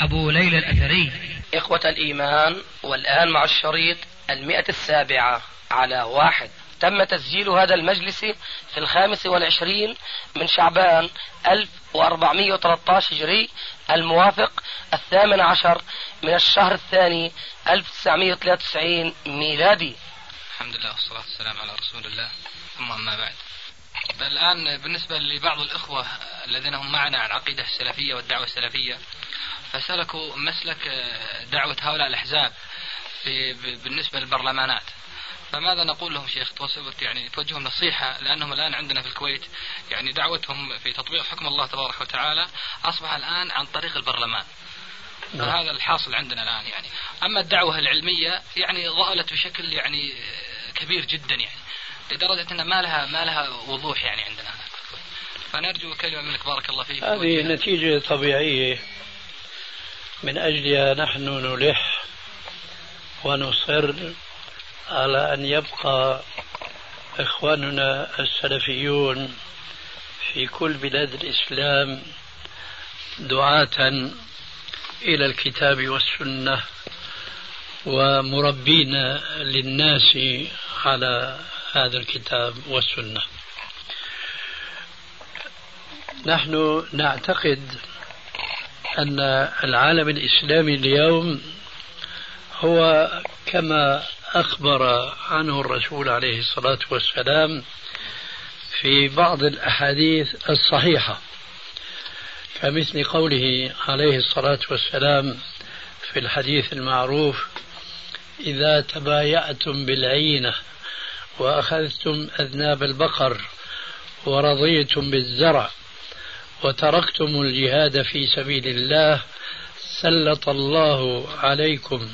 أبو ليلى الأثري. إخوة الإيمان والآن مع الشريط المئة السابعة على واحد. تم تسجيل هذا المجلس في الخامس والعشرين من شعبان 1413 هجري الموافق الثامن عشر من الشهر الثاني 1993 ميلادي. الحمد لله والصلاة والسلام على رسول الله. ثم أما بعد. الآن بالنسبة لبعض الإخوة الذين هم معنا عن عقيدة السلفية والدعوة السلفية فسلكوا مسلك دعوة هؤلاء الأحزاب في بالنسبة للبرلمانات. فماذا نقول لهم شيخ؟ يعني توجههم نصيحة لأنهم الآن عندنا في الكويت يعني دعوتهم في تطبيق حكم الله تبارك وتعالى أصبح الآن عن طريق البرلمان. نعم. وهذا الحاصل عندنا الآن يعني. أما الدعوة العلمية يعني ضالت بشكل يعني كبير جدا يعني. لدرجة أن ما لها ما لها وضوح يعني عندنا. فنرجو كلمة منك بارك الله فيك. هذه نتيجة طبيعية. من أجلها نحن نلح ونصر على أن يبقى إخواننا السلفيون في كل بلاد الإسلام دعاة إلى الكتاب والسنة ومربين للناس على هذا الكتاب والسنة. نحن نعتقد أن العالم الإسلامي اليوم هو كما أخبر عنه الرسول عليه الصلاة والسلام في بعض الأحاديث الصحيحة كمثل قوله عليه الصلاة والسلام في الحديث المعروف إذا تبايعتم بالعينة وأخذتم أذناب البقر ورضيتم بالزرع وتركتم الجهاد في سبيل الله سلط الله عليكم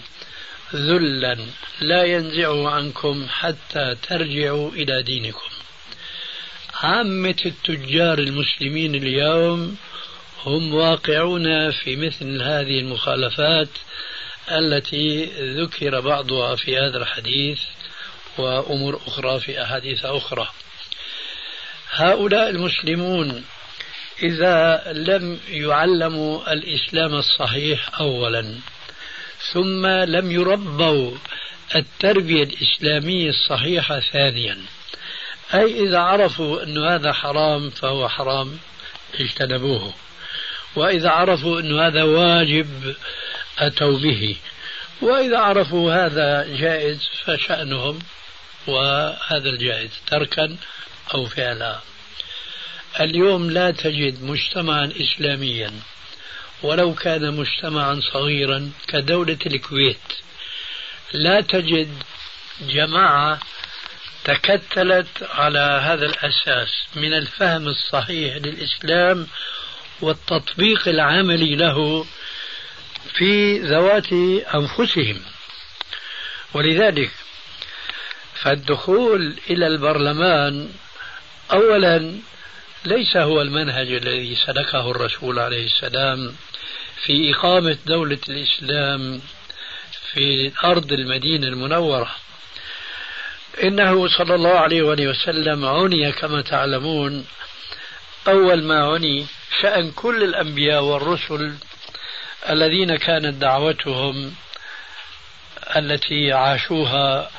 ذلا لا ينزعه عنكم حتى ترجعوا إلى دينكم. عامة التجار المسلمين اليوم هم واقعون في مثل هذه المخالفات التي ذكر بعضها في هذا الحديث وأمور أخرى في أحاديث أخرى. هؤلاء المسلمون إذا لم يعلموا الإسلام الصحيح أولا ثم لم يربوا التربية الإسلامية الصحيحة ثانيا أي إذا عرفوا أن هذا حرام فهو حرام اجتنبوه. وإذا عرفوا أن هذا واجب أتوا به. وإذا عرفوا هذا جائز فشأنهم. وهذا الجائز تركا أو فعلا. اليوم لا تجد مجتمعا إسلاميا ولو كان مجتمعا صغيرا كدولة الكويت لا تجد جماعة تكتلت على هذا الأساس من الفهم الصحيح للإسلام والتطبيق العملي له في ذوات أنفسهم. ولذلك فالدخول إلى البرلمان أولا ليس هو المنهج الذي سلكه الرسول عليه السلام في إقامة دولة الإسلام في أرض المدينة المنورة. إنه صلى الله عليه وآله وسلم عني كما تعلمون أول ما عني شأن كل الأنبياء والرسل الذين كانت دعوتهم التي عاشوها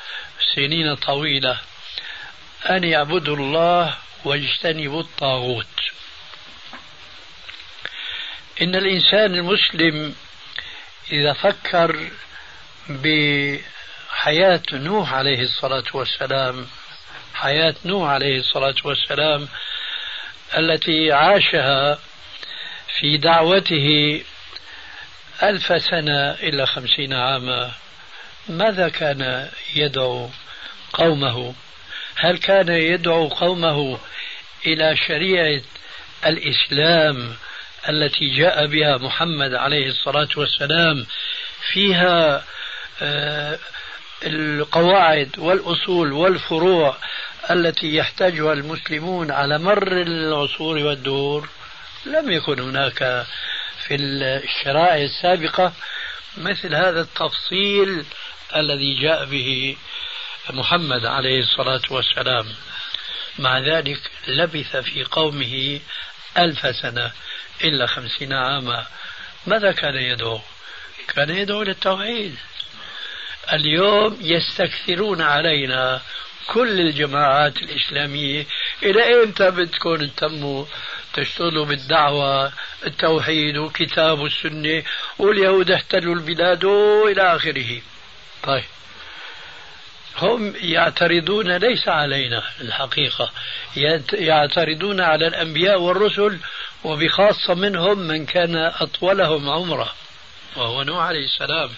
سنين طويلة أن يعبدوا الله واجتنبوا الطاغوت. إن الإنسان المسلم إذا فكر بحياة نوح عليه الصلاة والسلام حياة نوح عليه الصلاة والسلام التي عاشها في دعوته ألف سنة إلى خمسين عاما ماذا كان يدعو قومه؟ هل كان يدعو قومه إلى شريعة الإسلام التي جاء بها محمد عليه الصلاة والسلام؟ فيها آه، القواعد والأصول والفروع التي يحتاجها المسلمون على مر العصور والدهور. لم يكن هناك في الشرائع السابقة مثل هذا التفصيل الذي جاء به محمد عليه الصلاة والسلام. مع ذلك لبث في قومه ألف سنة إلا خمسين عاما. ماذا كان يدعو؟ كان يدعو للتوحيد. اليوم يستكثرون علينا كل الجماعات الإسلامية. إلى إمتى بدكم تتموا تشتغلوا بالدعوة؟ التوحيد وكتاب والسنة واليهود احتلوا البلاد إلى آخره. طيب. هم يعترضون ليس علينا الحقيقة. يعترضون على الأنبياء والرسل وبخاصة منهم من كان أطولهم عمرة وهو نوح عليه السلام.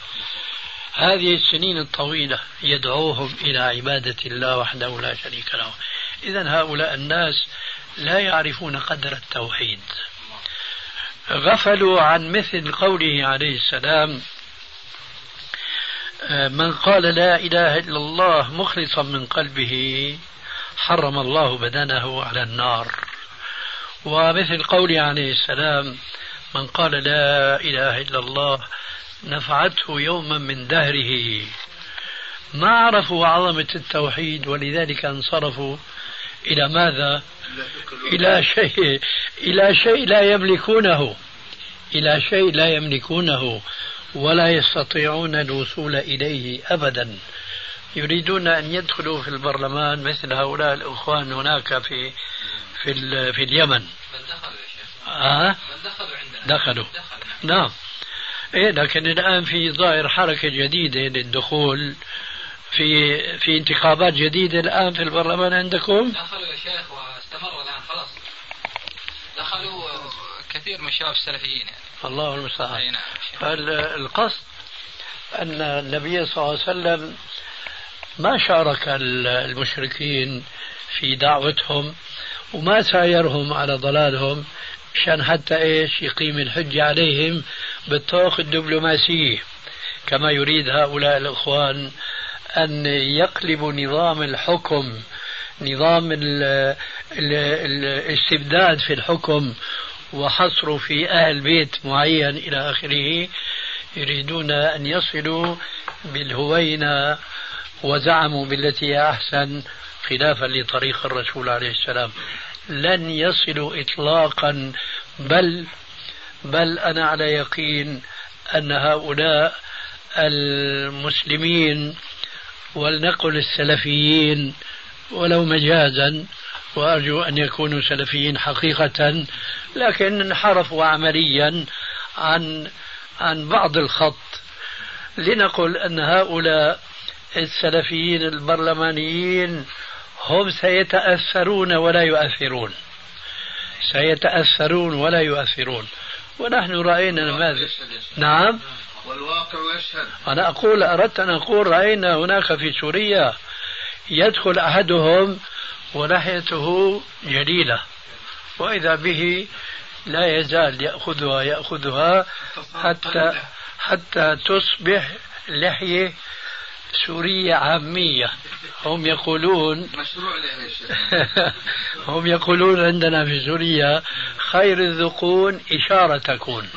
هذه السنين الطويلة يدعوهم إلى عبادة الله وحده لا شريك له. إذا هؤلاء الناس لا يعرفون قدر التوحيد. غفلوا عن مثل قوله عليه السلام من قال لا إله إلا الله مخلصا من قلبه حرم الله بدنه على النار. ومثل قوله عليه السلام من قال لا إله إلا الله نفعته يوما من دهره. ما عرفوا عظمة التوحيد ولذلك انصرفوا إلى ماذا؟ إلى شيء إلى شيء لا يملكونه إلى شيء لا يملكونه. ولا يستطيعون الوصول إليه أبدا. يريدون أن يدخلوا في البرلمان مثل هؤلاء الإخوان هناك في في في اليمن. آه؟ دخلوا عندنا. دخلوا. نعم. إيه لكن الآن في ظاهر حركة جديدة للدخول في في انتخابات جديدة الآن في البرلمان عندكم؟ دخلوا يا شيخ واستمر الآن خلاص. دخلوا كثير من الشباب السلفيين يعني. الله المستعان. نعم. فالقصد أن النبي صلى الله عليه وسلم ما شارك المشركين في دعوتهم وما سايرهم على ضلالهم مشان حتى إيش يقيم الحجة عليهم بالطرق الدبلوماسية. كما يريد هؤلاء الإخوان أن يقلبوا نظام الحكم نظام الاستبداد في الحكم وحصروا في أهل بيت معين إلى آخره يريدون أن يصلوا بالهوينة وزعموا بالتي هي أحسن خلافا لطريق الرسول عليه السلام. لن يصلوا إطلاقا بل بل أنا على يقين أن هؤلاء المسلمين ولنقل السلفيين ولو مجازا وأرجو أن يكونوا سلفيين حقيقة لكن انحرفوا عمليا عن عن بعض الخط. لنقل أن هؤلاء السلفيين البرلمانيين هم سيتأثرون ولا يؤثرون. سيتأثرون ولا يؤثرون. ونحن رأينا نماذج نعم. والواقع يشهد. أنا أقول أردت أن أقول رأينا هناك في سوريا يدخل أحدهم ولحيته جليلة. وإذا به لا يزال يأخذها يأخذها حتى حتى تصبح لحية سورية عامية. هم يقولون مشروع هم يقولون عندنا في سوريا خير الذقون إشارة تكون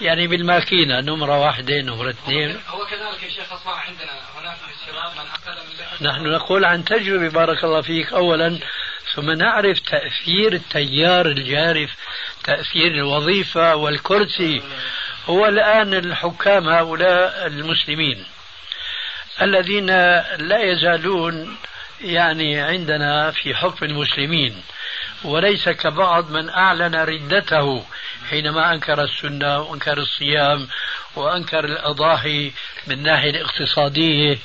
يعني بالماكينة نمرة واحدة نمرة اثنين. هو كذلك يا شيخ أصبح عندنا هناك في الشباب من أقل من نحن نقول عن تجربة بارك الله فيك. أولا ثم نعرف تأثير التيار الجارف تأثير الوظيفة والكرسي. هو الآن الحكام هؤلاء المسلمين الذين لا يزالون يعني عندنا في حكم المسلمين. وليس كبعض من أعلن ردته حينما أنكر السنة وأنكر الصيام وأنكر الأضاحي من الناحية الاقتصادية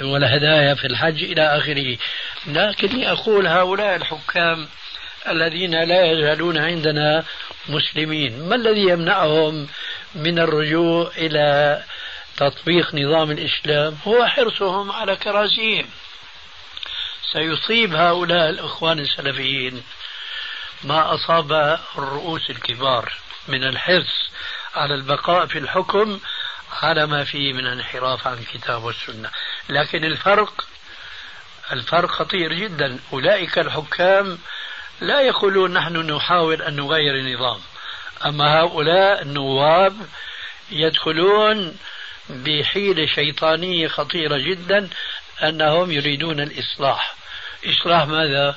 والهدايا في الحج إلى آخره. لكني أقول هؤلاء الحكام الذين لا يزالون عندنا مسلمين ما الذي يمنعهم من الرجوع إلى تطبيق نظام الإسلام؟ هو حرصهم على كراسيهم سيصيب هؤلاء الإخوان السلفيين. ما أصاب الرؤوس الكبار من الحرص على البقاء في الحكم على ما فيه من انحراف عن الكتاب والسنة. لكن الفرق الفرق خطير جدا. أولئك الحكام لا يقولون نحن نحاول أن نغير النظام. أما هؤلاء النواب يدخلون بحيلة شيطانية خطيرة جدا أنهم يريدون الإصلاح. إصلاح ماذا؟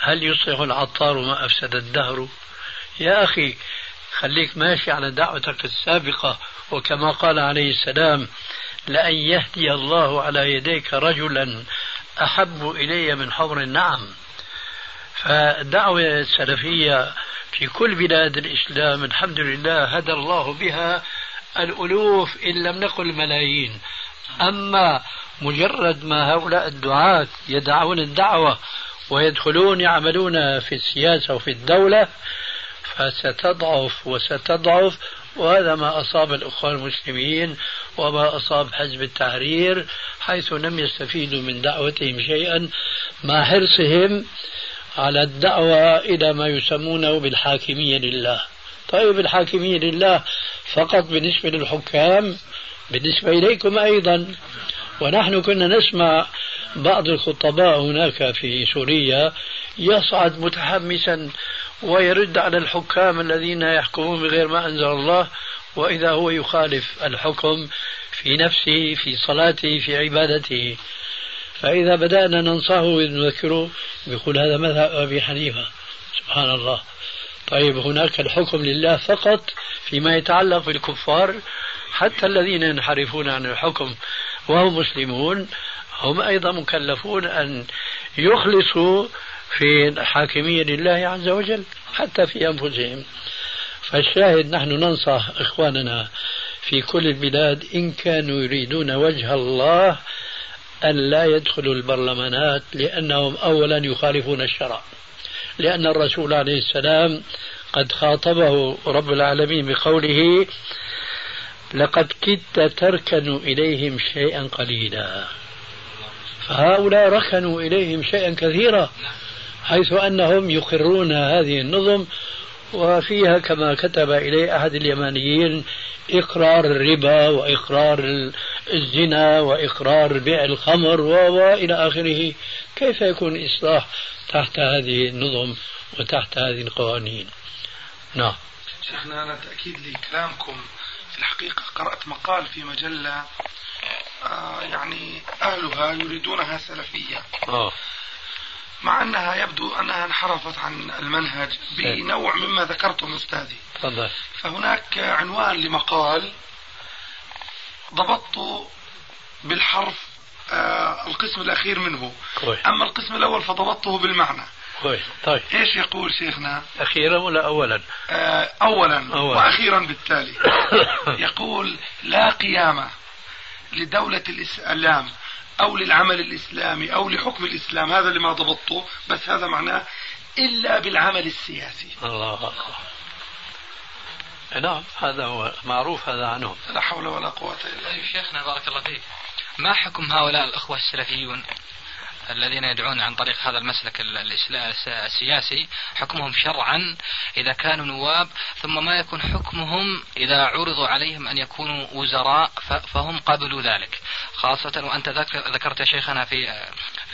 هل يصلح العطار ما أفسد الدهر؟ يا أخي خليك ماشي على دعوتك السابقة وكما قال عليه السلام لأن يهدي الله على يديك رجلا أحب إلي من حمر النعم فالدعوة السلفية في كل بلاد الإسلام الحمد لله هدى الله بها الألوف إن لم نقل ملايين أما مجرد ما هؤلاء الدعاة يدعون الدعوة ويدخلون يعملون في السياسة وفي الدولة فستضعف وستضعف وهذا ما أصاب الأخوان المسلمين وما أصاب حزب التحرير حيث لم يستفيدوا من دعوتهم شيئا مع حرصهم على الدعوة إلى ما يسمونه بالحاكمية لله. طيب الحاكمية لله فقط بالنسبة للحكام بالنسبة إليكم أيضا. ونحن كنا نسمع بعض الخطباء هناك في سوريا يصعد متحمسا ويرد على الحكام الذين يحكمون بغير ما أنزل الله وإذا هو يخالف الحكم في نفسه في صلاته في عبادته. فإذا بدأنا ننصحه ونذكره يقول هذا مذهب أبي حنيفة. سبحان الله. طيب هناك الحكم لله فقط فيما يتعلق بالكفار حتى الذين ينحرفون عن الحكم وهم مسلمون. هم أيضا مكلفون أن يخلصوا في الحاكمية لله عز وجل حتى في أنفسهم. فالشاهد نحن ننصح إخواننا في كل البلاد إن كانوا يريدون وجه الله أن لا يدخلوا البرلمانات لأنهم أولا يخالفون الشرع. لأن الرسول عليه السلام قد خاطبه رب العالمين بقوله لقد كدت تركن إليهم شيئا قليلا. فهؤلاء ركنوا إليهم شيئا كثيرا حيث أنهم يقرون هذه النظم وفيها كما كتب إليه أحد اليمانيين إقرار الربا وإقرار الزنا وإقرار بيع الخمر وإلى آخره. كيف يكون الإصلاح تحت هذه النظم وتحت هذه القوانين؟ نعم. شيخنا أنا تأكيد لكلامكم في الحقيقة قرأت مقال في مجلة يعني أهلها يريدونها سلفية. آه. مع أنها يبدو أنها انحرفت عن المنهج بنوع مما ذكرتم أستاذي. تفضل. فهناك عنوان لمقال ضبطت بالحرف آه القسم الأخير منه. أما القسم الأول فضبطته بالمعنى. كويس. طيب. إيش يقول شيخنا؟ أخيرا ولا أولا؟ آه أولا أولاً. وأخيرا بالتالي. يقول لا قيامة لدولة الإسلام أو للعمل الإسلامي أو لحكم الإسلام هذا اللي ما ضبطته بس هذا معناه إلا بالعمل السياسي. الله. أكبر نعم هذا هو معروف هذا عنهم. لا حول ولا قوة إلا طيب بالله شيخنا بارك الله فيك. ما حكم هؤلاء الأخوة السلفيون؟ الذين يدعون عن طريق هذا المسلك السياسي حكمهم شرعا إذا كانوا نواب ثم ما يكون حكمهم إذا عرضوا عليهم أن يكونوا وزراء فهم قبلوا ذلك. خاصة وأنت ذك- ذكرت يا شيخنا في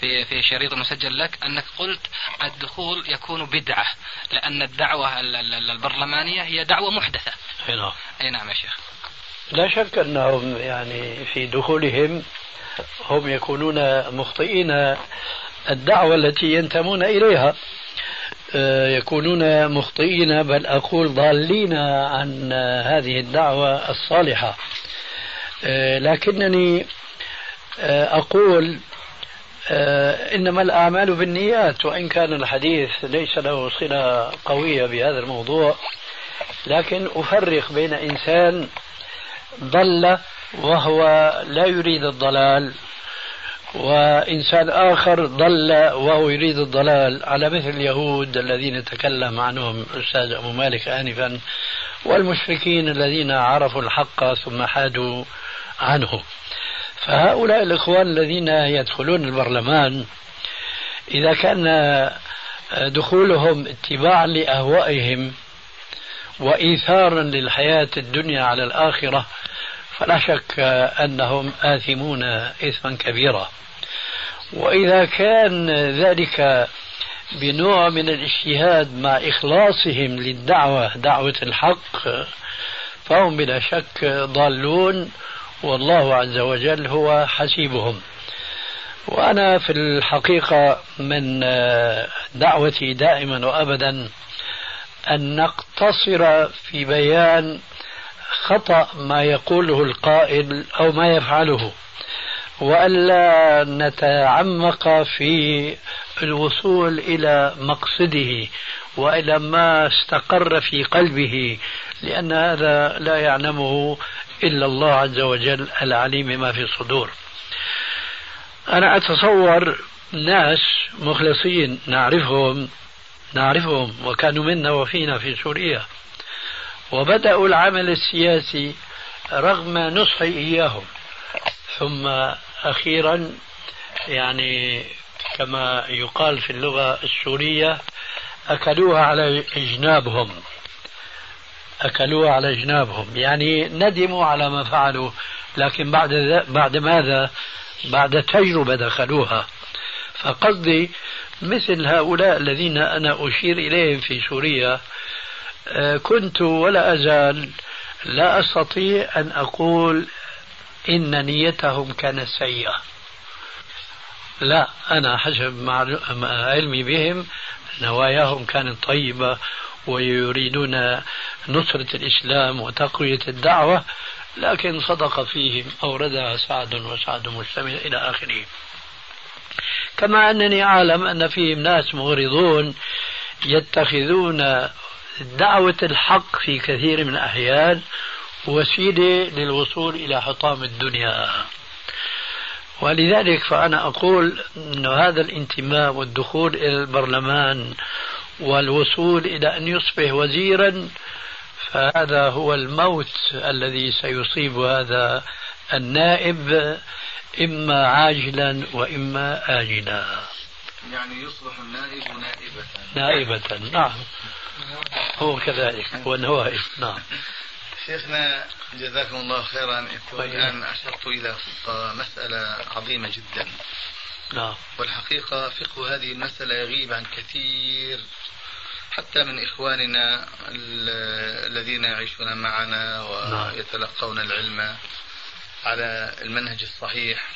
في في شريط مسجل لك أنك قلت الدخول يكون بدعة لأن الدعوة ال- ال- البرلمانية هي دعوة محدثة. نعم. أي نعم يا شيخ. لا شك أنهم يعني في دخولهم هم يكونون مخطئين الدعوة التي ينتمون إليها. آه، يكونون مخطئين بل أقول ضالين عن هذه الدعوة الصالحة. آه، لكنني آه، أقول إنما الأعمال بالنيات وإن كان الحديث ليس له صلة قوية بهذا الموضوع لكن أفرق بين إنسان ضل وهو لا يريد الضلال وإنسان آخر ضل وهو يريد الضلال. على مثل اليهود الذين تكلم عنهم الأستاذ أبو مالك آنفا والمشركين الذين عرفوا الحق ثم حادوا عنه. فهؤلاء الإخوان الذين يدخلون البرلمان إذا كان دخولهم اتباعا لأهوائهم وإيثارا للحياة الدنيا على الآخرة فلا شك أنهم آثمون إثما كبيرا. وإذا كان ذلك بنوع من الاجتهاد مع إخلاصهم للدعوة دعوة الحق فهم بلا شك ضالون والله عز وجل هو حسيبهم. وأنا في الحقيقة من دعوتي دائما وأبدا أن نقتصر في بيان خطأ ما يقوله القائل أو ما يفعله وألا نتعمق في الوصول إلى مقصده وإلى ما استقر في قلبه لأن هذا لا يعلمه إلا الله عز وجل العليم ما في الصدور. أنا أتصور ناس مخلصين نعرفهم نعرفهم وكانوا منا وفينا في سوريا وبدأوا العمل السياسي رغم نصحي إياهم. ثم أخيرا يعني كما يقال في اللغة السورية أكلوها على جنابهم أكلوها على جنابهم يعني ندموا على ما فعلوا لكن بعد بعد ماذا؟ بعد تجربة دخلوها. فقصدي مثل هؤلاء الذين أنا أشير إليهم في سوريا كنت ولا أزال لا أستطيع أن أقول إن نيتهم كانت سيئة. لا أنا حسب علمي بهم نواياهم كانت طيبة ويريدون نصرة الإسلام وتقوية الدعوة لكن صدق فيهم أوردها سعد وسعد مجتمع إلى آخره. كما أنني أعلم أن فيهم ناس مغرضون يتخذون دعوة الحق في كثير من الأحيان وسيلة للوصول إلى حطام الدنيا. ولذلك فأنا أقول أن هذا الانتماء والدخول إلى البرلمان والوصول إلى أن يصبح وزيرا فهذا هو الموت الذي سيصيب هذا النائب إما عاجلا وإما آجلا. يعني يصبح النائب نائبة. نائبة نعم. هو كذلك هو النوائب نعم. شيخنا جزاكم الله خيرا. الآن أشرت إلى مسألة عظيمة جدا. نعم. والحقيقة فقه هذه المسألة يغيب عن كثير حتى من إخواننا الذين يعيشون معنا ويتلقون العلم على المنهج الصحيح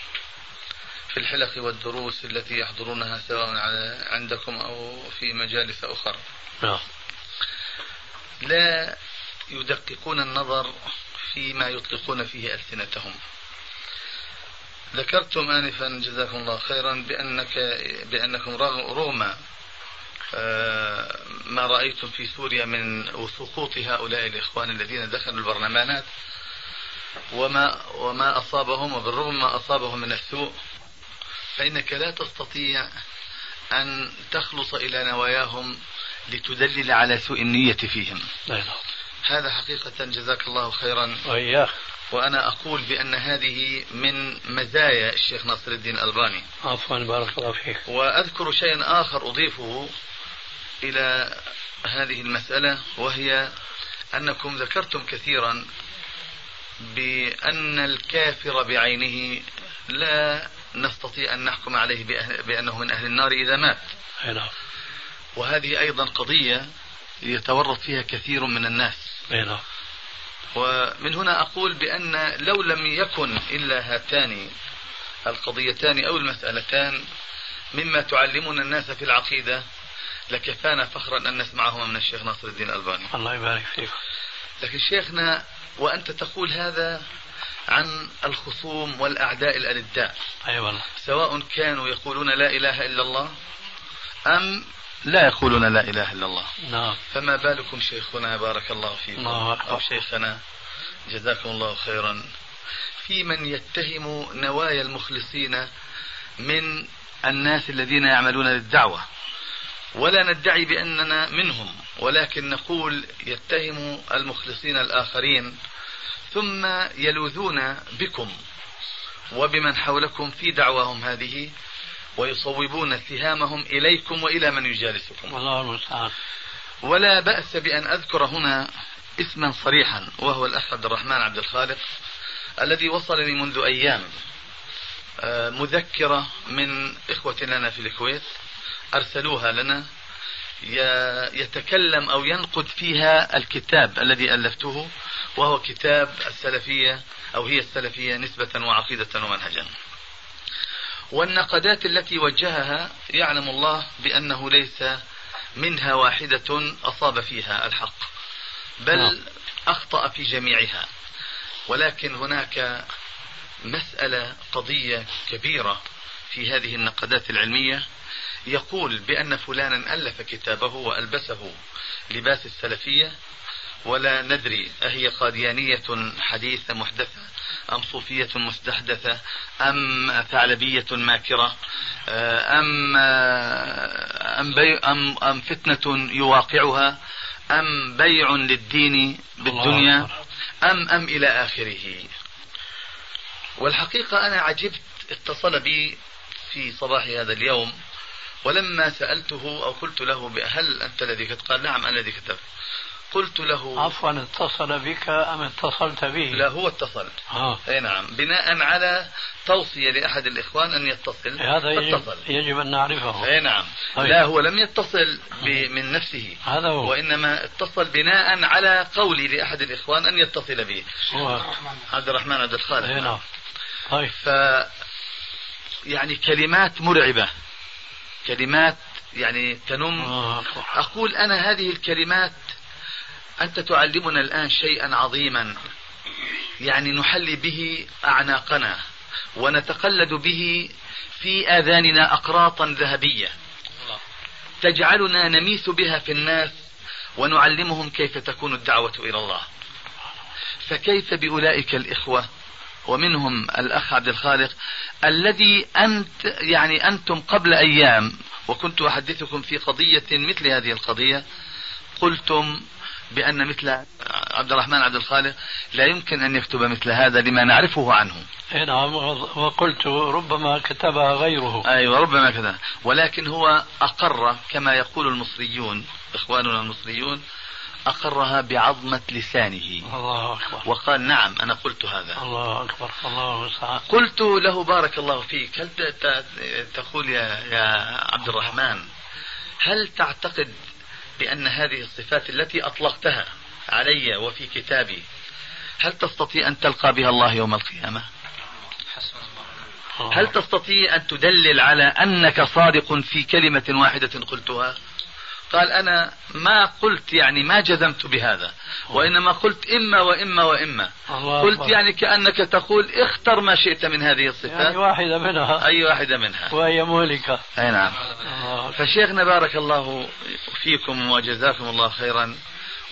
في الحلق والدروس التي يحضرونها سواء عندكم أو في مجالس أخرى نعم. لا يدققون النظر فيما يطلقون فيه ألسنتهم. ذكرتم آنفا جزاكم الله خيرا بأنك بأنكم رغم آه، ما رأيتم في سوريا من سقوط هؤلاء الإخوان الذين دخلوا البرلمانات وما وما أصابهم وبالرغم ما أصابهم من السوء فإنك لا تستطيع أن تخلص إلى نواياهم لتدلل على سوء النية فيهم. نعم. هذا حقيقة جزاك الله خيرا. وإياك. وأنا أقول بأن هذه من مزايا الشيخ ناصر الدين الألباني. عفوا بارك الله فيك. وأذكر شيئا آخر أضيفه إلى هذه المسألة وهي أنكم ذكرتم كثيرا بأن الكافر بعينه لا نستطيع أن نحكم عليه بأنه من أهل النار إذا مات. نعم. وهذه أيضا قضية يتورط فيها كثير من الناس. نعم. ومن هنا أقول بأن لو لم يكن إلا هاتان القضيتان أو المسألتان مما تعلمون الناس في العقيدة لكفانا فخرا أن نسمعهما من الشيخ ناصر الدين الألباني الله يبارك فيك. لكن شيخنا وأنت تقول هذا عن الخصوم والأعداء الألداء أي أيوة والله. سواء كانوا يقولون لا إله إلا الله أم لا يقولون لا إله إلا الله. نعم. فما بالكم شيخنا بارك الله فيكم أو شيخنا جزاكم الله خيرا. في من يتهم نوايا المخلصين من الناس الذين يعملون للدعوة. ولا ندعي بأننا منهم ولكن نقول يتهم المخلصين الآخرين. ثم يلوذون بكم وبمن حولكم في دعواهم ويصوبون اتهامهم إليكم وإلى من يجالسكم. الله المستعان. ولا بأس بأن أذكر هنا اسما صريحا وهو الأخ عبد الرحمن عبد الخالق الذي وصلني منذ أيام آه، مذكرة من إخوة لنا في الكويت أرسلوها لنا يتكلم أو ينقد فيها الكتاب الذي ألفته وهو كتاب السلفية أو هي السلفية نسبة وعقيدة ومنهجا. والنقدات التي وجهها يعلم الله بأنه ليس منها واحدة أصاب فيها الحق بل نعم. أخطأ في جميعها ولكن هناك مسألة قضية كبيرة في هذه النقدات العلمية يقول بأن فلانا ألف كتابه وألبسه لباس السلفية ولا ندري أهي قاديانية حديثة محدثة أم صوفية مستحدثة أم ثعلبية ماكرة أم أم, بي أم أم فتنة يواقعها أم بيع للدين بالدنيا أم أم إلى آخره. والحقيقة أنا عجبت اتصل بي في صباح هذا اليوم ولما سألته أو قلت له هل أنت الذي كتبت قال نعم أنا الذي كتبت. قلت له عفوا اتصل بك أم اتصلت به؟ لا هو اتصل. آه. أي نعم. بناء على توصية لأحد الإخوان أن يتصل. هذا يجب, يجب أن نعرفه. أي نعم. طيب. لا هو لم يتصل من نفسه. هذا هو. وإنما اتصل بناء على قولي لأحد الإخوان أن يتصل به. هو. عبد الرحمن عبد الخالق. أي نعم. طيب. ف يعني كلمات مرعبة. كلمات يعني تنم. آه. أقول أنا هذه الكلمات أنت تعلمنا الآن شيئا عظيما. يعني نحلي به أعناقنا ونتقلد به في آذاننا أقراطا ذهبية. تجعلنا نميس بها في الناس ونعلمهم كيف تكون الدعوة إلى الله. فكيف بأولئك الإخوة؟ ومنهم الأخ عبد الخالق الذي أنت يعني أنتم قبل أيام وكنت أحدثكم في قضية مثل هذه القضية قلتم بأن مثل عبد الرحمن عبد الخالق لا يمكن أن يكتب مثل هذا لما نعرفه عنه. نعم وقلت ربما كتبها غيره. أيوة ربما كذا ولكن هو أقر كما يقول المصريون إخواننا المصريون أقرها بعظمة لسانه. الله أكبر. وقال نعم أنا قلت هذا. الله أكبر الله سعى. قلت له بارك الله فيك هل تقول يا, يا عبد الرحمن هل تعتقد بأن هذه الصفات التي أطلقتها علي وفي كتابي هل تستطيع أن تلقى بها الله يوم القيامة؟ هل تستطيع أن تدلل على أنك صادق في كلمة واحدة قلتها؟ قال أنا ما قلت يعني ما جزمت بهذا وإنما قلت إما وإما وإما. قلت يعني كأنك تقول اختر ما شئت من هذه الصفات. يعني واحدة منها. أي واحدة منها. وهي مهلكة أي نعم. فشيخنا بارك الله فيكم وجزاكم الله خيرا.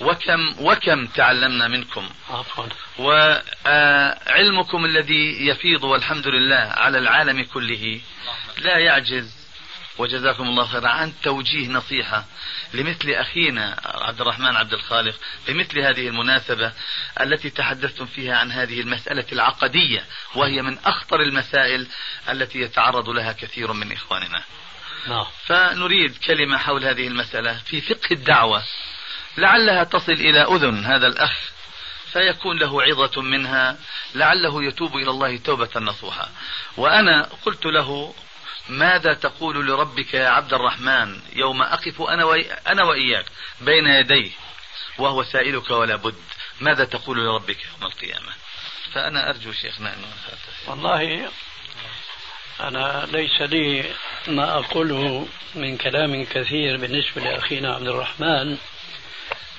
وكم وكم تعلمنا منكم. عفوا. وعلمكم الذي يفيض والحمد لله على العالم كله. لا يعجز. وجزاكم الله خيرا. عن توجيه نصيحة لمثل أخينا عبد الرحمن عبد الخالق بمثل هذه المناسبة التي تحدثتم فيها عن هذه المسألة العقدية وهي من أخطر المسائل التي يتعرض لها كثير من إخواننا. نعم. فنريد كلمة حول هذه المسألة في فقه الدعوة. لعلها تصل إلى أذن هذا الأخ فيكون له عظة منها لعله يتوب إلى الله توبة نصوحا. وأنا قلت له ماذا تقول لربك يا عبد الرحمن يوم أقف أنا, وي... أنا وإياك بين يديه وهو سائلك ولا بد؟ ماذا تقول لربك يوم القيامة؟ فأنا أرجو شيخنا أنه والله أنا ليس لي ما أقوله من كلام كثير بالنسبة لأخينا عبد الرحمن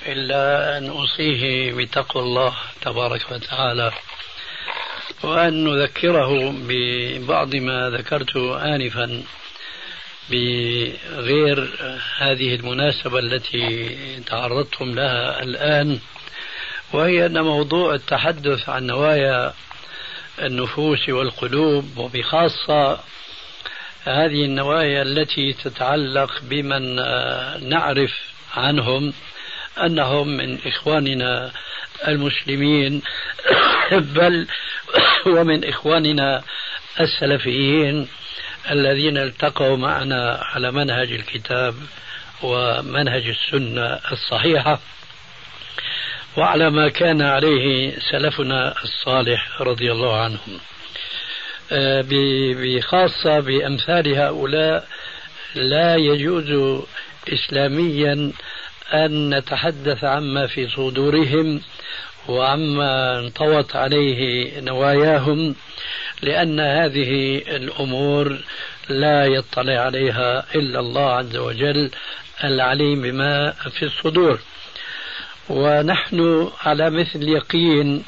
إلا أن أوصيه بتقوى الله تبارك وتعالى. وأن نذكره ببعض ما ذكرته آنفا بغير هذه المناسبة التي تعرضتم لها الآن وهي أن موضوع التحدث عن نوايا النفوس والقلوب وبخاصة هذه النوايا التي تتعلق بمن نعرف عنهم أنهم من إخواننا المسلمين بل ومن إخواننا السلفيين الذين التقوا معنا على منهج الكتاب ومنهج السنة الصحيحة. وعلى ما كان عليه سلفنا الصالح رضي الله عنهم. آه، بخاصة بأمثال هؤلاء لا يجوز إسلاميا أن نتحدث عما في صدورهم وعما انطوت عليه نواياهم لأن هذه الأمور لا يطلع عليها إلا الله عز وجل العليم بما في الصدور. ونحن على مثل يقين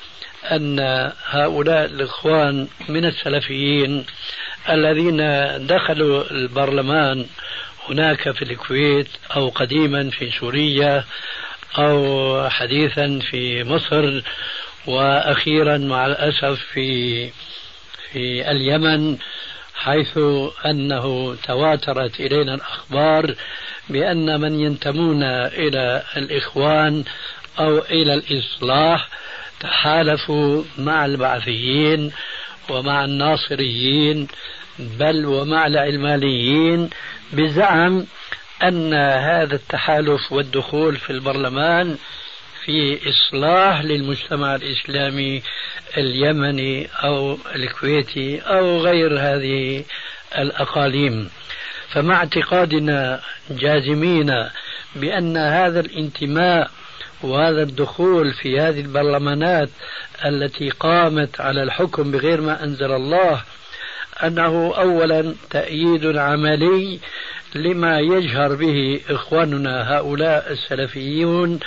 أن هؤلاء الإخوان من السلفيين الذين دخلوا البرلمان هناك في الكويت أو قديما في سوريا أو حديثا في مصر وأخيرا مع الأسف في في اليمن حيث أنه تواترت إلينا الأخبار بأن من ينتمون إلى الإخوان أو إلى الإصلاح تحالفوا مع البعثيين ومع الناصريين بل ومع العلمانيين بزعم أن هذا التحالف والدخول في البرلمان في إصلاح للمجتمع الإسلامي اليمني أو الكويتي أو غير هذه الأقاليم. فمع اعتقادنا جازمين بأن هذا الانتماء وهذا الدخول في هذه البرلمانات التي قامت على الحكم بغير ما أنزل الله أنه أولا تأييد عملي لما يجهر به إخواننا هؤلاء السلفيون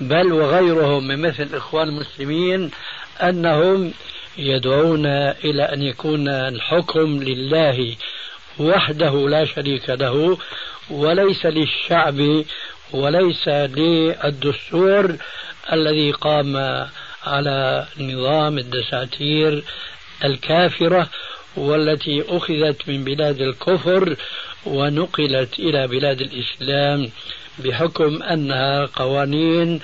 بل وغيرهم من مثل الإخوان المسلمين أنهم يدعون إلى أن يكون الحكم لله وحده لا شريك له وليس للشعب وليس للدستور الذي قام على نظام الدساتير الكافرة والتي أخذت من بلاد الكفر ونقلت إلى بلاد الإسلام بحكم أنها قوانين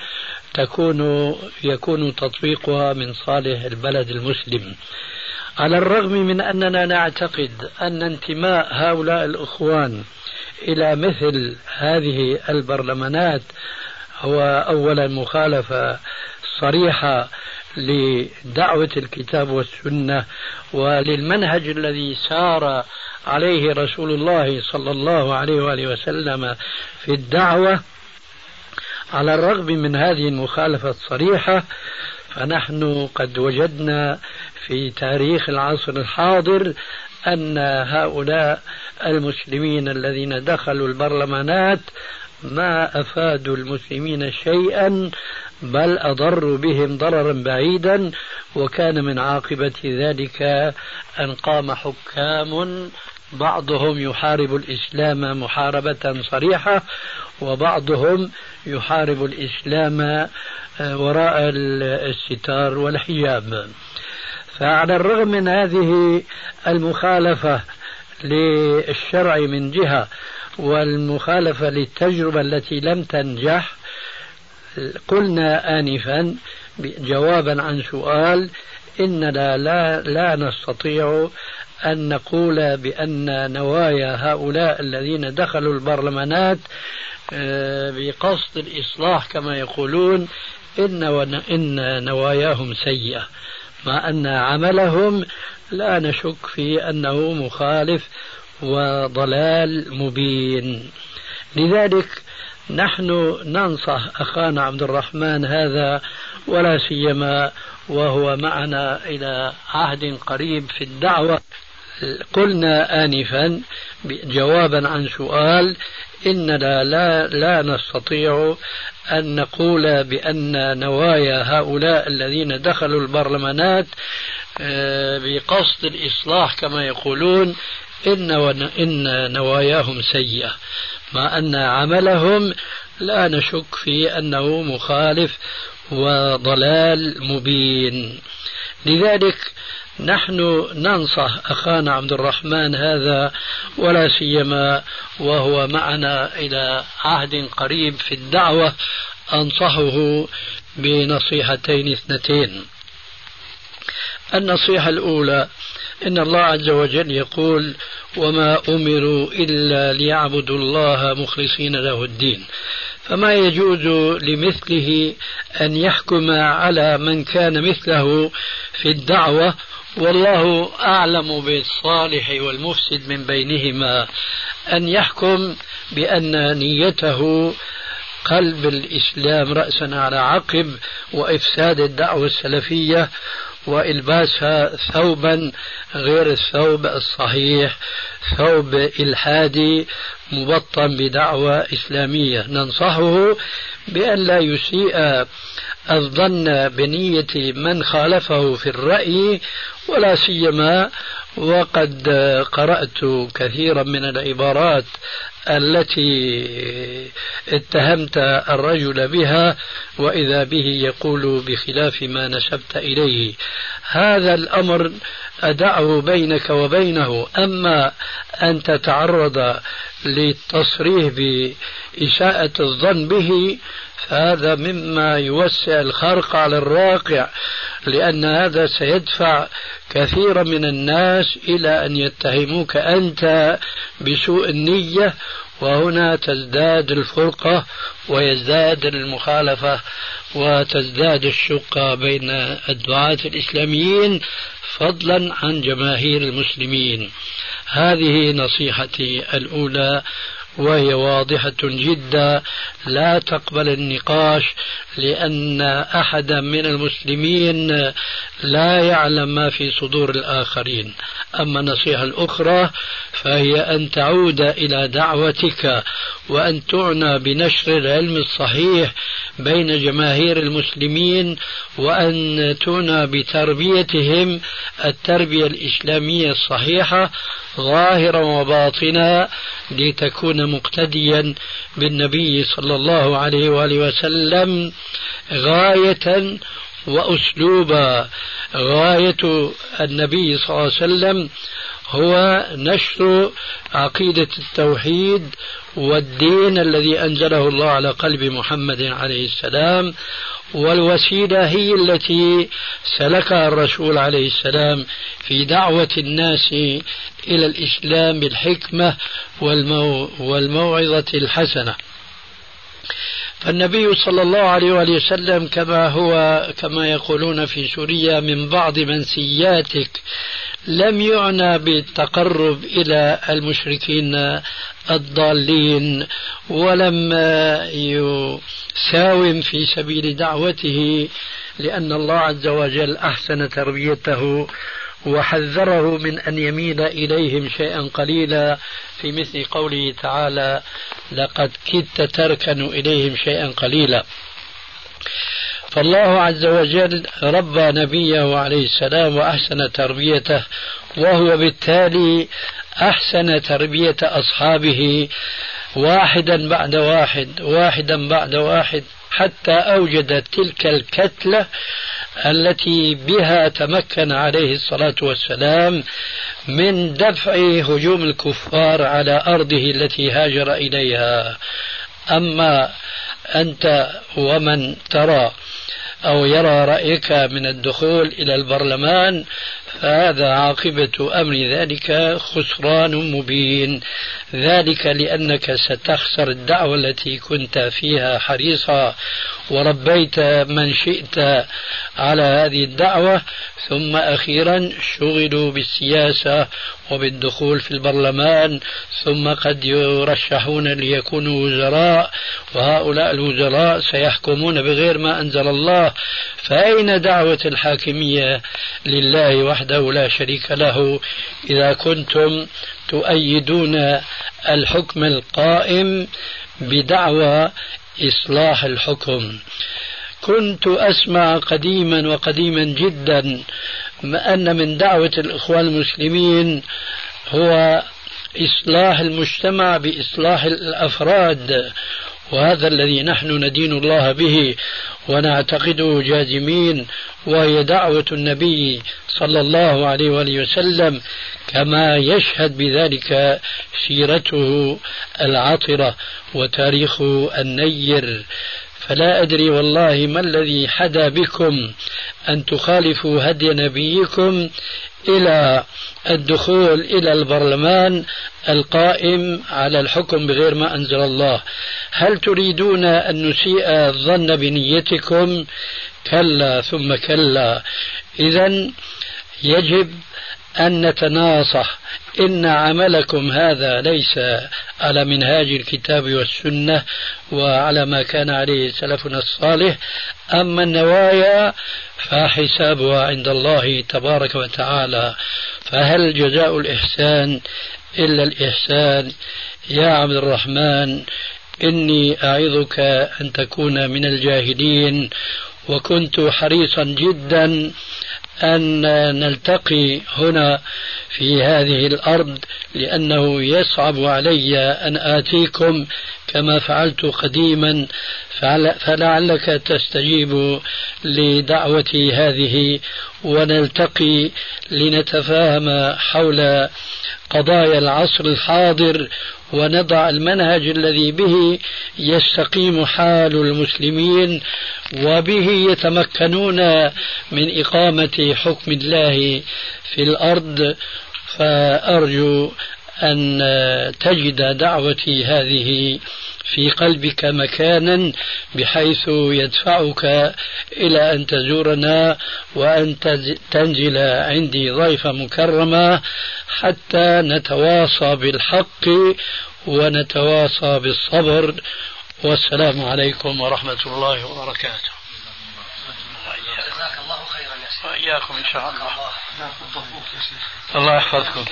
تكون يكون تطبيقها من صالح البلد المسلم. على الرغم من أننا نعتقد أن انتماء هؤلاء الإخوان إلى مثل هذه البرلمانات هو أولا مخالفة صريحة لدعوة الكتاب والسنة وللمنهج الذي سار عليه رسول الله صلى الله عليه وآله وسلم في الدعوة. على الرغم من هذه المخالفة الصريحة فنحن قد وجدنا في تاريخ العصر الحاضر أن هؤلاء المسلمين الذين دخلوا البرلمانات ما أفادوا المسلمين شيئا بل أضروا بهم ضررا بعيدا وكان من عاقبة ذلك أن قام حكام بعضهم يحارب الإسلام محاربة صريحة وبعضهم يحارب الإسلام آه، وراء الستار والحجاب. فعلى الرغم من هذه المخالفة للشرع من جهة والمخالفة للتجربة التي لم تنجح قلنا آنفا جوابا عن سؤال إننا لا, لا نستطيع أن نقول بأن نوايا هؤلاء الذين دخلوا البرلمانات آه، بقصد الإصلاح كما يقولون إن, إن نواياهم سيئة. مع أن عملهم لا نشك في أنه مخالف وضلال مبين. لذلك نحن ننصح أخانا عبد الرحمن هذا ولا سيما وهو معنا إلى عهد قريب في الدعوة. قلنا آنفا جوابا عن سؤال إننا لا, لا نستطيع أن نقول بأن نوايا هؤلاء الذين دخلوا البرلمانات آه، بقصد الإصلاح كما يقولون إن, إن نواياهم سيئة. مع أن عملهم لا نشك في أنه مخالف وضلال مبين. لذلك نحن ننصح أخانا عبد الرحمن هذا ولا سيما وهو معنا إلى عهد قريب في الدعوة أنصحه بنصيحتين اثنتين. النصيحة الأولى إن الله عز وجل يقول وما أمروا إلا ليعبدوا الله مخلصين له الدين. فما يجوز لمثله أن يحكم على من كان مثله في الدعوة والله أعلم بالصالح والمفسد من بينهما. أن يحكم بأن نيته قلب الإسلام رأسا على عقب وإفساد الدعوة السلفية وإلباسها ثوبا غير الثوب الصحيح ثوب إلحادي مبطن بدعوة إسلامية. ننصحه بأن لا يسيء الظن بنية من خالفه في الرأي ولا سيما وقد قرأت كثيرا من العبارات التي اتهمت الرجل بها وإذا به يقول بخلاف ما نسبت إليه. هذا الأمر أدعه بينك وبينه. أما أن تتعرض للتصريح باساءه الظن به فهذا مما يوسع الخرق على الراقع لأن هذا سيدفع كثيرا من الناس إلى أن يتهموك أنت بسوء النية وهنا تزداد الفرقة ويزداد المخالفة وتزداد الشقة بين الدعاة الإسلاميين فضلا عن جماهير المسلمين. هذه نصيحتي الأولى وهي واضحة جدا لا تقبل النقاش لأن أحدا من المسلمين لا يعلم ما في صدور الآخرين. أما النصيحة الأخرى فهي أن تعود إلى دعوتك وأن تعنى بنشر العلم الصحيح بين جماهير المسلمين وأن تعنى بتربيتهم التربية الإسلامية الصحيحة ظاهرا وباطنا لتكون مقتديا بالنبي صلى الله عليه وآله وسلم غاية وأسلوبا. غاية النبي صلى الله عليه وسلم هو نشر عقيدة التوحيد والدين الذي أنزله الله على قلب محمد عليه السلام والوسيلة هي التي سلكها الرسول عليه السلام في دعوة الناس إلى الإسلام بالحكمة والمو والموعظة الحسنة. فالنبي صلى الله عليه وآله وسلم كما هو كما يقولون في سوريا من بعض منسياتك لم يعنى بالتقرب إلى المشركين الضالين ولم يساوم في سبيل دعوته لأن الله عز وجل أحسن تربيته وحذره من أن يميل إليهم شيئا قليلا. في مثل قوله تعالى لقد كدت تركن إليهم شيئا قليلا. فالله عز وجل ربى نبيه عليه السلام وأحسن تربيته وهو بالتالي أحسن تربية أصحابه واحدا بعد واحد واحدا بعد واحد حتى أوجد تلك الكتلة التي بها تمكن عليه الصلاة والسلام من دفع هجوم الكفار على أرضه التي هاجر إليها. أما أنت ومن ترى أو يرى رأيك من الدخول إلى البرلمان فهذا عاقبة أمر ذلك خسران مبين. ذلك لأنك ستخسر الدعوة التي كنت فيها حريصا. وربيت من شئت على هذه الدعوة ثم أخيرا شغلوا بالسياسة وبالدخول في البرلمان ثم قد يرشحون ليكونوا وزراء وهؤلاء الوزراء سيحكمون بغير ما أنزل الله. فأين دعوة الحاكمية لله وحده لا شريك له؟ إذا كنتم تؤيدون الحكم القائم بدعوى إصلاح الحكم. كنت أسمع قديما وقديما جدا أن من دعوة الإخوان المسلمين هو إصلاح المجتمع بإصلاح الأفراد وهذا الذي نحن ندين الله به ونعتقده جازمين وهي دعوة النبي صلى الله عليه وآله وسلم كما يشهد بذلك سيرته العطرة وتاريخه النير. فلا أدري والله ما الذي حدا بكم أن تخالفوا هدي نبيكم إلى الدخول إلى البرلمان القائم على الحكم بغير ما أنزل الله. هل تريدون أن نسيء الظن بنيتكم؟ كلا ثم كلا. إذا يجب أن نتناصح. إن عملكم هذا ليس على منهاج الكتاب والسنة وعلى ما كان عليه سلفنا الصالح. أما النوايا فحسابها عند الله تبارك وتعالى. فهل جزاء الإحسان إلا الإحسان؟ يا عبد الرحمن إني أعظك أن تكون من الجاهلين. وكنت حريصا جدا أن نلتقي هنا في هذه الأرض لأنه يصعب علي أن آتيكم كما فعلت قديما فلعلك تستجيب لدعوتي هذه. ونلتقي لنتفاهم حول قضايا العصر الحاضر ونضع المنهج الذي به يستقيم حال المسلمين وبه يتمكنون من إقامة حكم الله في الأرض. فأرجو أن تجد دعوتي هذه في قلبك مكانا بحيث يدفعك إلى أن تزورنا وأن تنزل عندي ضيفة مكرمة حتى نتواصى بالحق ونتواصى بالصبر. والسلام عليكم ورحمة الله وبركاته. جزاك الله خيرا يا شيخ وإياكم إن شاء الله. الله يحفظكم.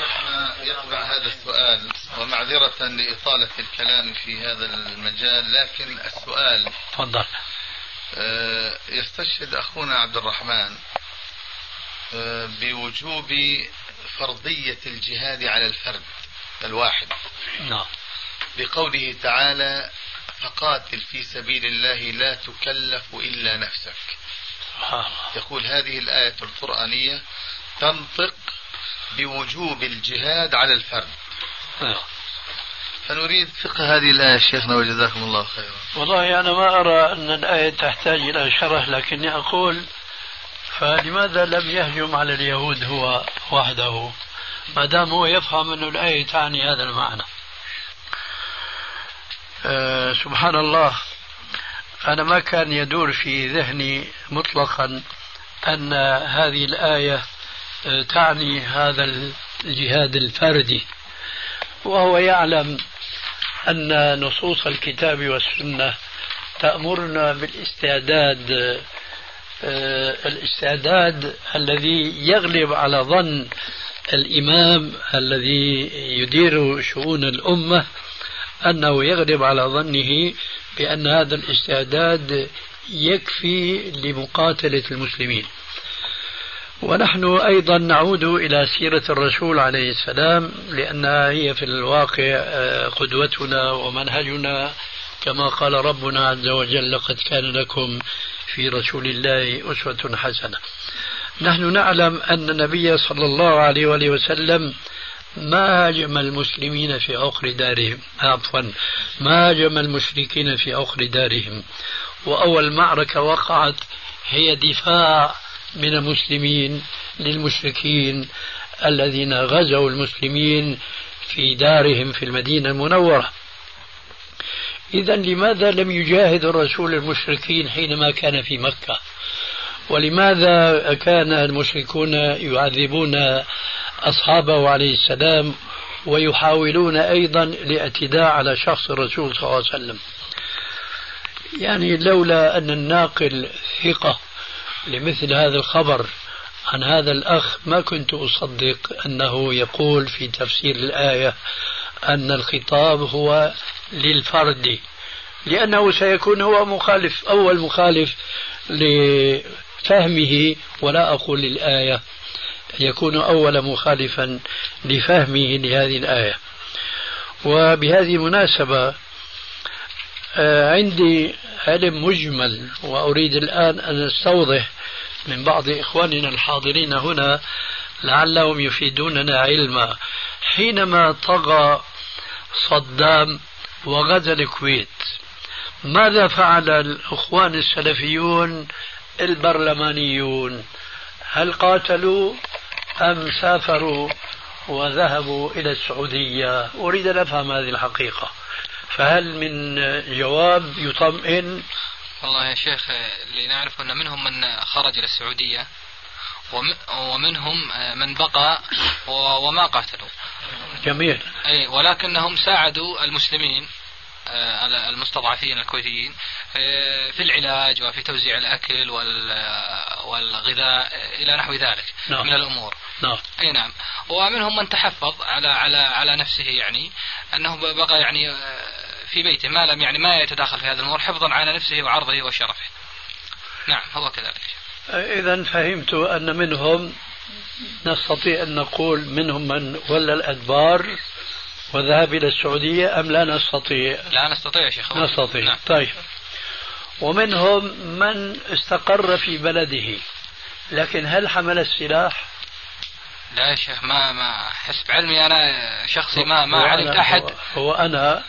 يتبع هذا السؤال ومعذرة لإطالة الكلام في هذا المجال لكن السؤال تفضل. آه، يستشهد أخونا عبد الرحمن آه، بوجوب فرضية الجهاد على الفرد الواحد. نعم. بقوله تعالى فقاتل في سبيل الله لا تكلف إلا نفسك. يقول هذه الآية القرآنية تنطق بوجوب الجهاد على الفرد. نعم. فنريد فقه هذه الآية شيخنا وجزاكم الله خيرا. والله أنا ما أرى أن الآية تحتاج إلى شرح لكني أقول فلماذا لم يهجم على اليهود هو وحده؟ ما دام هو يفهم أن الآية تعني هذا المعنى. أه سبحان الله. أنا ما كان يدور في ذهني مطلقا أن هذه الآية تعني هذا الجهاد الفردي وهو يعلم أن نصوص الكتاب والسنة تأمرنا بالاستعداد آه، الاستعداد الذي يغلب على ظن الإمام الذي يدير شؤون الأمة أنه يغلب على ظنه بأن هذا الاستعداد يكفي لمقاتلة المسلمين. ونحن أيضا نعود إلى سيرة الرسول عليه السلام لأنها هي في الواقع آه، قدوتنا ومنهجنا كما قال ربنا عز وجل لقد كان لكم في رسول الله أسوة حسنة. نحن نعلم أن النبي صلى الله عليه وآله وسلم ما هاجم المسلمين في عقر دارهم عفوا ما هاجم المشركين في عقر دارهم. وأول معركة وقعت هي دفاع من المسلمين للمشركين الذين غزوا المسلمين في دارهم في المدينة المنورة. إذا لماذا لم يجاهد الرسول المشركين حينما كان في مكة؟ ولماذا كان المشركون يعذبون أصحابه عليه السلام ويحاولون أيضا الاعتداء على شخص الرسول صلى الله عليه وسلم؟ يعني لولا أن الناقل ثقة لمثل هذا الخبر عن هذا الأخ ما كنت أصدق أنه يقول في تفسير الآية أن الخطاب هو للفرد لأنه سيكون هو مخالف أول مخالف لفهمه ولا أقول للآية يكون أول مخالفا لفهمه لهذه الآية. وبهذه المناسبة عندي علم مجمل وأريد الآن أن أستوضح من بعض إخواننا الحاضرين هنا لعلهم يفيدوننا علما. حينما طغى صدام وغزا الكويت ماذا فعل الإخوان السلفيون البرلمانيون؟ هل قاتلوا أم سافروا وذهبوا إلى السعودية؟ أريد أن أفهم هذه الحقيقة. فهل من جواب يطمئن والله يا شيخ اللي نعرف أن منهم من خرج إلى السعودية ومنهم من بقى وما قاتلوا. جميل. أي ولكنهم ساعدوا المسلمين. آه، المستضعفين الكويتيين آه، في العلاج وفي توزيع الأكل والغذاء إلى نحو ذلك نعم. من الأمور. نعم. أي نعم. ومنهم من تحفظ على على على نفسه يعني أنه بقى يعني آه، في بيته ما لم يعني ما يتداخل في هذه الأمور حفظا على نفسه وعرضه وشرفه. نعم هو كذلك. إذا فهمت أن منهم نستطيع أن نقول منهم من ولى الأدبار. وذهب إلى السعودية أم لا نستطيع؟ لا نستطيع يا شيخ. نستطيع. نعم. طيب. ومنهم من استقر في بلده. لكن هل حمل السلاح؟ لا يا شيخ ما ما حسب علمي أنا شخصي ما ما علمت أحد. هو, هو أنا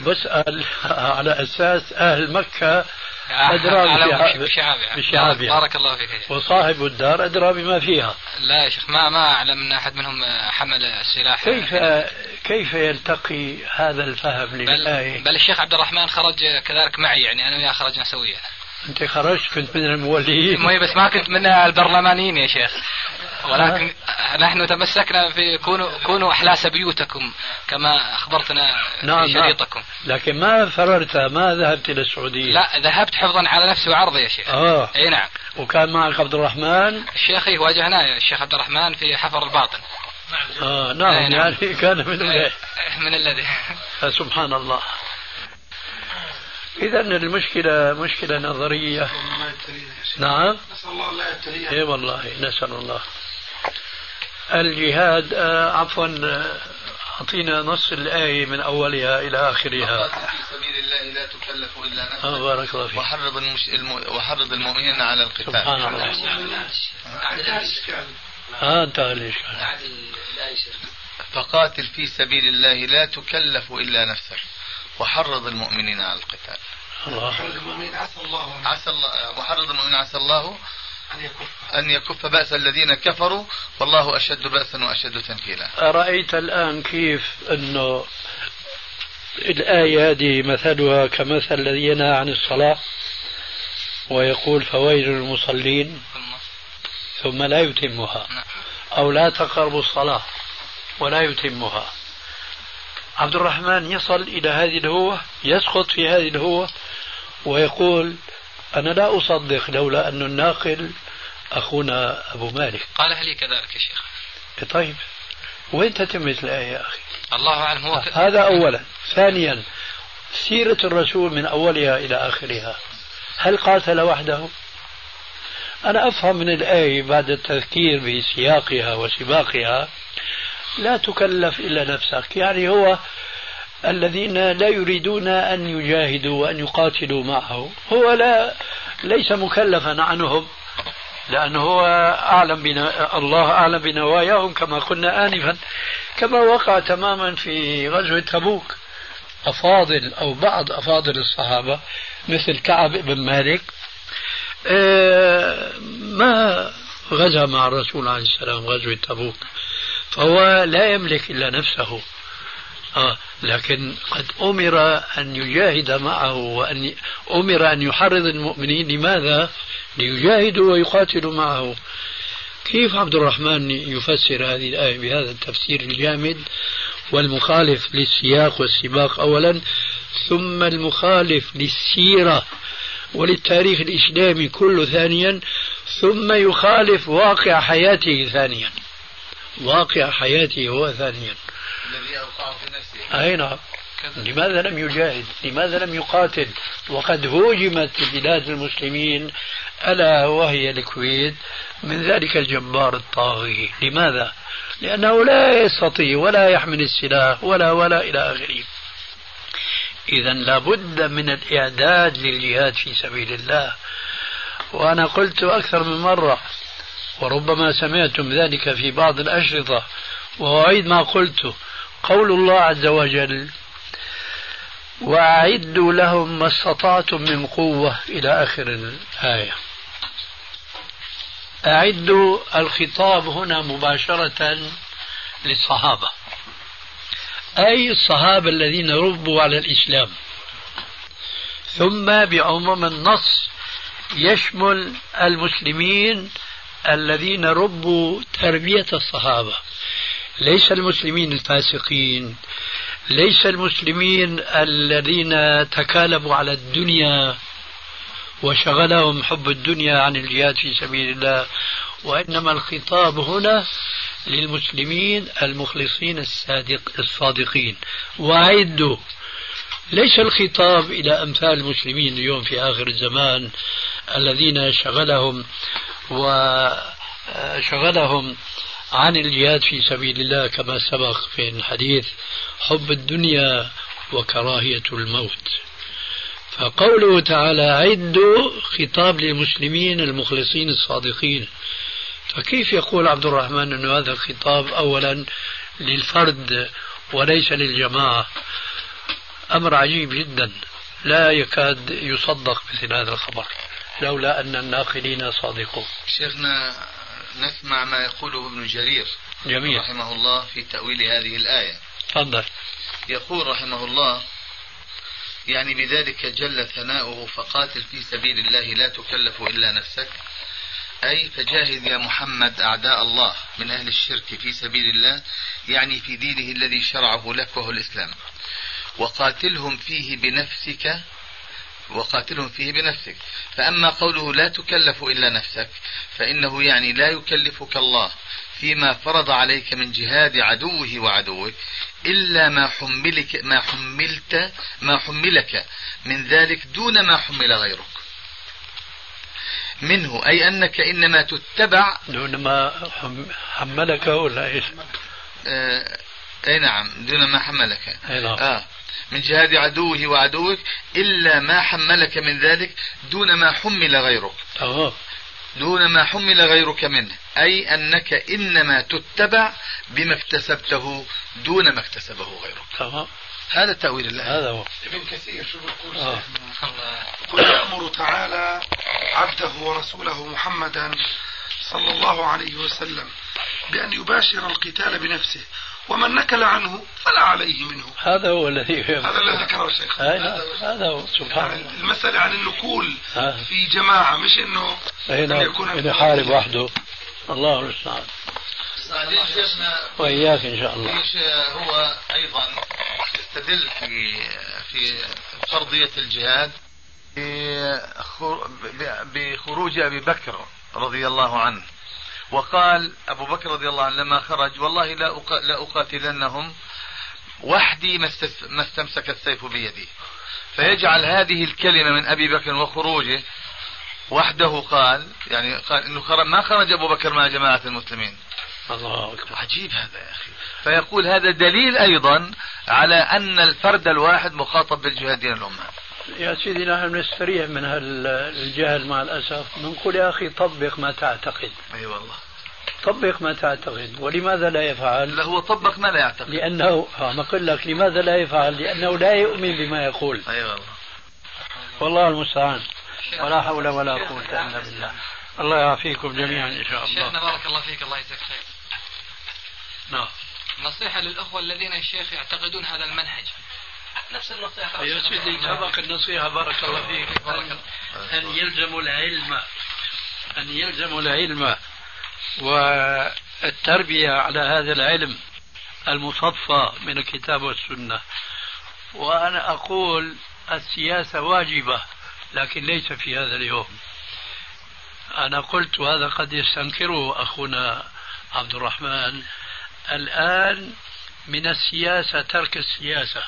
بسأل على أساس أهل مكة أدرى بشعابها بارك الله فيك وصاحب الدار أدرى بما فيها. لا يا شيخ ما ما أعلم أن أحد منهم حمل السلاح. كيف كيف يلتقي هذا الفهم للآية بل, بل الشيخ عبد الرحمن خرج كذلك معي يعني أنا وياه خرجنا سويا. أنت خرجت كنت من الموليين. بس ما كنت من البرلمانيين يا شيخ. ولكن نحن تمسكنا في كونوا كونوا أحلاس بيوتكم كما أخبرتنا نعم في نعم. شريطكم. نعم. لكن ما فررت ما ذهبت إلى السعودية؟ لا ذهبت حفظا على نفسي وعرضي يا شيخ. أه. إي نعم. وكان معك عبد الرحمن؟ الشيخ واجهناه الشيخ عبد الرحمن في حفر الباطن. أه نعم, نعم. يعني كان من من الذي. سبحان الله. إذا المشكلة مشكلة نظرية. نعم. نسأل الله لا يبتليها إي والله نسأل الله. الجهاد آه عفوا آه، أعطينا نص الآية من أولها إلى آخرها. في سبيل الله لا تكلف إلا نفسك. آه بارك الله فيك. وحرض, المش... الم... وحرض المؤمنين على القتال. سبحان الله. آه انتهى الإشكال فقاتل في سبيل الله لا تكلف إلا نفسك. وحرض المؤمنين على القتال. الله عسى الله عسى الله وحرض المؤمنين عسى الله أن يكف. أن يكف بأس الذين كفروا. والله أشد بأسا وأشد تنكيلا. أرأيت الآن كيف أنه الآية هذه مثلها كمثل الذي ينهى عن الصلاة ويقول فويل للمصلين ثم لا يتمها نعم. أو لا تقربوا الصلاة ولا يتمها. عبد الرحمن يصل إلى هذه الهوة يسقط في هذه الهوة ويقول أنا لا أصدق لولا أن الناقل أخونا أبو مالك. قالها لي كذلك يا شيخ؟ طيب. وين تتمة الآية يا أخي؟ الله أعلم هو هذا أولا. ثانيا سيرة الرسول من أولها إلى آخرها. هل قاتل وحده؟ أنا أفهم من الآية بعد التذكير بسياقها وسباقها لا تكلف إلا نفسك. يعني هو الذين لا يريدون أن يجاهدوا وأن يقاتلوا معه. هو لا ليس مكلفا عنهم لأنه هو أعلم بنا الله أعلم بنواياهم كما قلنا آنفا. كما وقع تماما في غزوة تبوك أفاضل أو بعض أفاضل الصحابة مثل كعب بن مالك. آه، ما غزا مع الرسول عليه السلام غزوة تبوك. فهو لا يملك إلا نفسه. آه لكن قد أمر أن يجاهد معه وأن أمر أن يحرض المؤمنين. لماذا؟ ليجاهدوا ويقاتلوا معه. كيف عبد الرحمن يفسر هذه الآية بهذا التفسير الجامد؟ والمخالف للسياق والسباق أولا ثم المخالف للسيرة وللتاريخ الإسلامي كله ثانيا ثم يخالف واقع حياته ثانيا. واقع حياته هو ثانيا. الذي أوقعه في نفسه. أي نعم. لماذا لم يجاهد؟ لماذا لم يقاتل؟ وقد هوجمت بلاد المسلمين. ألا وهي الكويت من ذلك الجبار الطاغي. لماذا؟ لأنه لا يستطيع ولا يحمل السلاح ولا ولا إلى آخره. إذا لابد من الإعداد للجهاد في سبيل الله. وأنا قلت أكثر من مرة وربما سمعتم ذلك في بعض الأشرطة وأعيد ما قلت قول الله عز وجل وأعدوا لهم ما استطعتم من قوة إلى آخر الآية. أعدوا الخطاب هنا مباشرة للصحابة. أي الصحابة الذين ربوا على الإسلام؟ ثم بعموم النص يشمل المسلمين الذين ربوا تربية الصحابة. ليس المسلمين الفاسقين ليس المسلمين الذين تكالبوا على الدنيا وشغلهم حب الدنيا عن الجهاد في سبيل الله وإنما الخطاب هنا للمسلمين المخلصين الصادق الصادقين. وأعدوا. ليس الخطاب إلى أمثال المسلمين اليوم في آخر الزمان الذين شغلهم وشغلهم عن الجهاد في سبيل الله كما سبق في الحديث حب الدنيا وكراهية الموت. فقوله تعالى عدوا خطاب للمسلمين المخلصين الصادقين. فكيف يقول عبد الرحمن أن هذا الخطاب أولا للفرد وليس للجماعة؟ أمر عجيب جدا. لا يكاد يصدق مثل هذا الخبر. لولا أن الناقلين صادقون. شيخنا نسمع ما يقوله ابن جرير جميل. رحمه الله في تأويل هذه الآية. تفضل. يقول رحمه الله يعني بذلك جل ثناؤه فقاتل في سبيل الله لا تكلف إلا نفسك. أي فجاهد يا محمد أعداء الله من أهل الشرك في سبيل الله يعني في دينه الذي شرعه لك وهو الإسلام. وقاتلهم فيه بنفسك وقاتلهم فيه بنفسك فأما قوله لا تكلف إلا نفسك فإنه يعني لا يكلفك الله فيما فرض عليك من جهاد عدوه وعدوك إلا ما حملك ما حملت ما حملك من ذلك دون ما حمل غيرك منه أي أنك إنما تتبع دون ما حملك ولا إيش؟ آه أي نعم دون ما حملك أي نعم. آه من جهاد عدوه وعدوك إلا ما حملك من ذلك دون ما حمل غيرك. أوه. دون ما حمل غيرك منه. أي أنك إنما تتبع بما اكتسبته دون ما اكتسبه غيرك. تمام هذا تأويل الله هذا هو. ابن كثير شو بيقول آه. قل يأمر تعالى عبده ورسوله محمدا صلى الله عليه وسلم بأن يباشر القتال بنفسه ومن نكل عنه فلا عليه منه. هذا هو الذي هذا الذي ذكره الشيخ هذا هو سبحان يعني الله. المسألة عن النكول آه. في جماعة مش إنه أين أن يكون يحارب وحده. الله المستعان. بعدين شيخنا. وإياك إن شاء الله. إيش هو أيضا يستدل في في فرضية الجهاد؟ بخر- بخروج أبي بكر رضي الله عنه. وقال أبو بكر رضي الله عنه لما خرج والله لا لا أقاتلنهم وحدي ما استمسك السيف بيدي. فيجعل هذه الكلمة من أبي بكر وخروجه وحده قال يعني قال إنه خرج ما خرج أبو بكر مع جماعة المسلمين. الله أكبر. عجيب هذا يا أخي. فيقول هذا دليل أيضا على أن الفرد الواحد مخاطب بالجهاد دين الأمة. يا سيدي نحن نستريح من هالجهل مع الأسف. نقول يا أخي طبق ما تعتقد. أي أيوة والله. طبق ما تعتقد. ولماذا لا يفعل؟ لا هو طبق ما لا يعتقد. لأنه آه، ما أقول لك لماذا لا يفعل؟ لأنه لا يؤمن بما يقول. أي أيوة والله. والله المستعان. ولا حول ولا قوة إلا بالله. الله يعافيكم جميعا إن شاء شيخنا الله بارك الله فيك الله يجزاك خير. نعم. نصيحة للأخوة الذين الشيخ يعتقدون هذا المنهج. نفس النصيحة. يا سيدي سبق النصيحة بارك الله فيك بارك الله. أن يلزموا العلم. أن يلزموا العلم. والتربية على هذا العلم المصفى من الكتاب والسنة. وأنا أقول السياسة واجبة لكن ليس في هذا اليوم. أنا قلت وهذا قد يستنكره أخونا عبد الرحمن. الآن من السياسة ترك السياسة.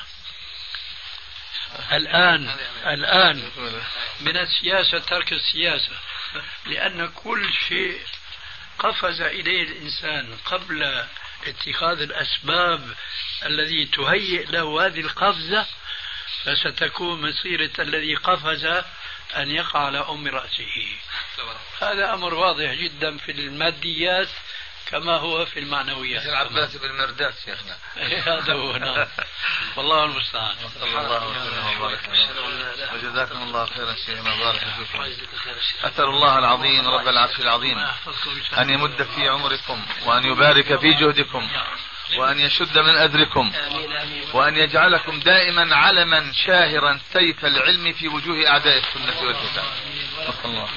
الآن الآن من السياسة ترك السياسة. لأن كل شيء قفز إليه الإنسان قبل اتخاذ الأسباب الذي تهيئ له هذه القفزة فستكون مسيرة الذي قفز أن يقع على أم رأسه. هذا أمر واضح جدا في الماديات كما هو في المعنويات. مثل عباس بن مرداس شيخنا. هذا هو نعم. والله المستعان. صلى الله وسلم. وبارك وجزاكم الله خيرا. شيخنا. بارك فيكم. أسأل الله العظيم رب العرش العظيم أن يمد في عمركم وأن يبارك في جهدكم وأن يشد من أذركم وأن يجعلكم دائما علما شاهرا سيف العلم في وجوه أعداء السنة والكتاب نسأل الله.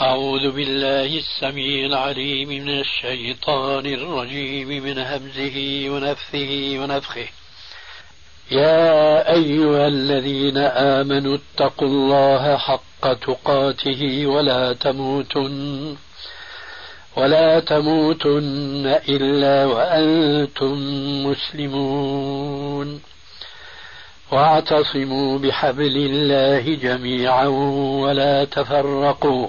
أعوذ بالله السميع العليم من الشيطان الرجيم من همزه ونفثه ونفخه. يا أيها الذين آمنوا اتقوا الله حق تقاته ولا تموتن ولا تموتن إلا وأنتم مسلمون. واعتصموا بحبل الله جميعا ولا تفرقوا.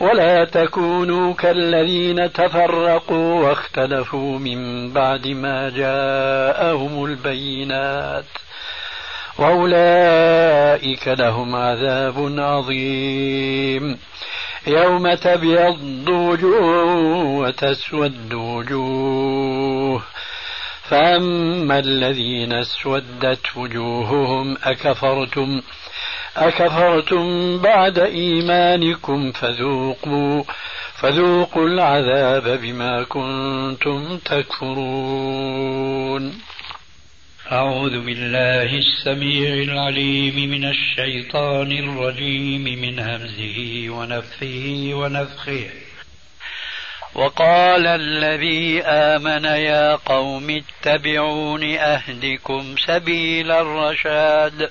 ولا تكونوا كالذين تفرقوا واختلفوا من بعد ما جاءهم البينات. وأولئك لهم عذاب عظيم. يوم تبيض وجوه وتسود وجوه. فأما الذين اسودت وجوههم أكفرتم أكفرتم بعد إيمانكم فذوقوا فذوقوا العذاب بما كنتم تكفرون. أعوذ بالله السميع العليم من الشيطان الرجيم من همزه ونفخه ونفخه. وقال الذي آمن يا قوم اتبعون أهدكم سبيل الرشاد.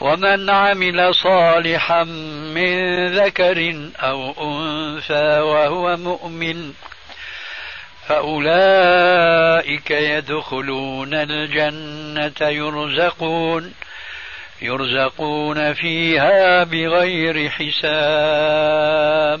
ومن عمل صالحا من ذكر أو أنثى وهو مؤمن فأولئك يدخلون الجنة يرزقون يرزقون فيها بغير حساب.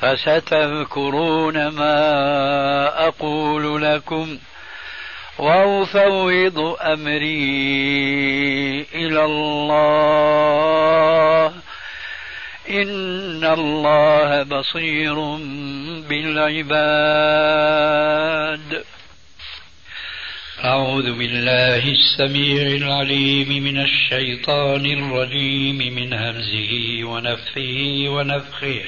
فستذكرون ما أقول لكم وأفوض أمري إلى الله. إن الله بصير بالعباد. أعوذ بالله السميع العليم من الشيطان الرجيم من همزه ونفخه ونفخه.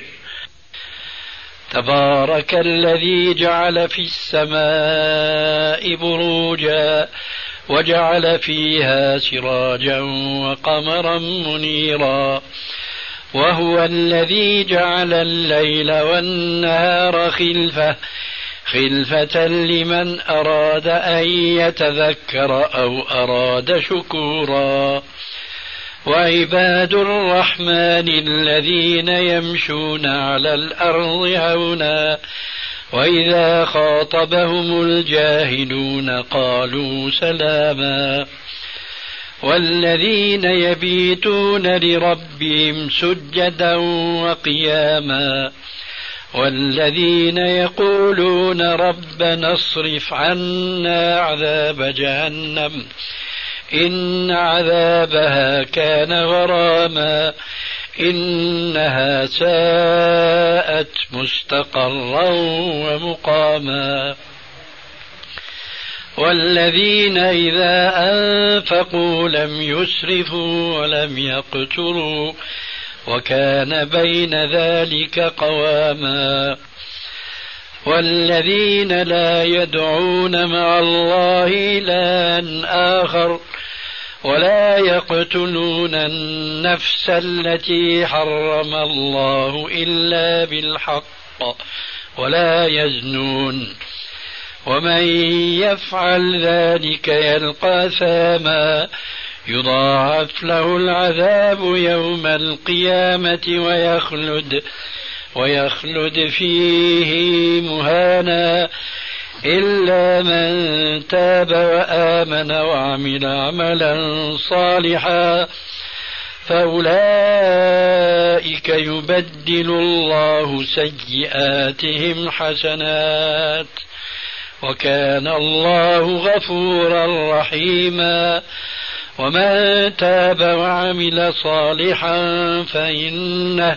تبارك الذي جعل في السماء بروجا وجعل فيها سراجا وقمرا منيرا وهو الذي جعل الليل والنهار خلفة خلفة لمن أراد أن يتذكر أو أراد شكورا وعباد الرحمن الذين يمشون على الأرض هونا وإذا خاطبهم الجاهلون قالوا سلاما. والذين يبيتون لربهم سجدا وقياما. والذين يقولون ربنا اصرف عنا عذاب جهنم. إن عذابها كان غراما إنها ساءت مستقرا ومقاما. والذين إذا أنفقوا لم يسرفوا ولم يقتروا وكان بين ذلك قواما. والذين لا يدعون مع الله إلها آخر ولا يقتلون النفس التي حرم الله إلا بالحق ولا يزنون. ومن يفعل ذلك يلقى ثاما. يضاعف له العذاب يوم القيامة ويخلد ويخلد فيه مهانا. إلا من تاب وآمن وعمل عملا صالحا فأولئك يبدل الله سيئاتهم حسنات وكان الله غفورا رحيما ومن تاب وعمل صالحا فإنه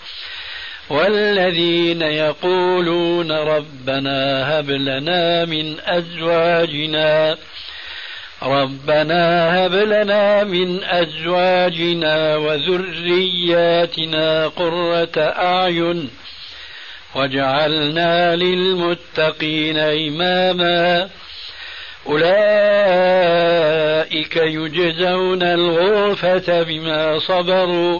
والذين يقولون ربنا هب لنا من أزواجنا ربنا هب لنا من أزواجنا وذرياتنا قرة أعين واجعلنا للمتقين إماما. أولئك يجزون الغرفة بما صبروا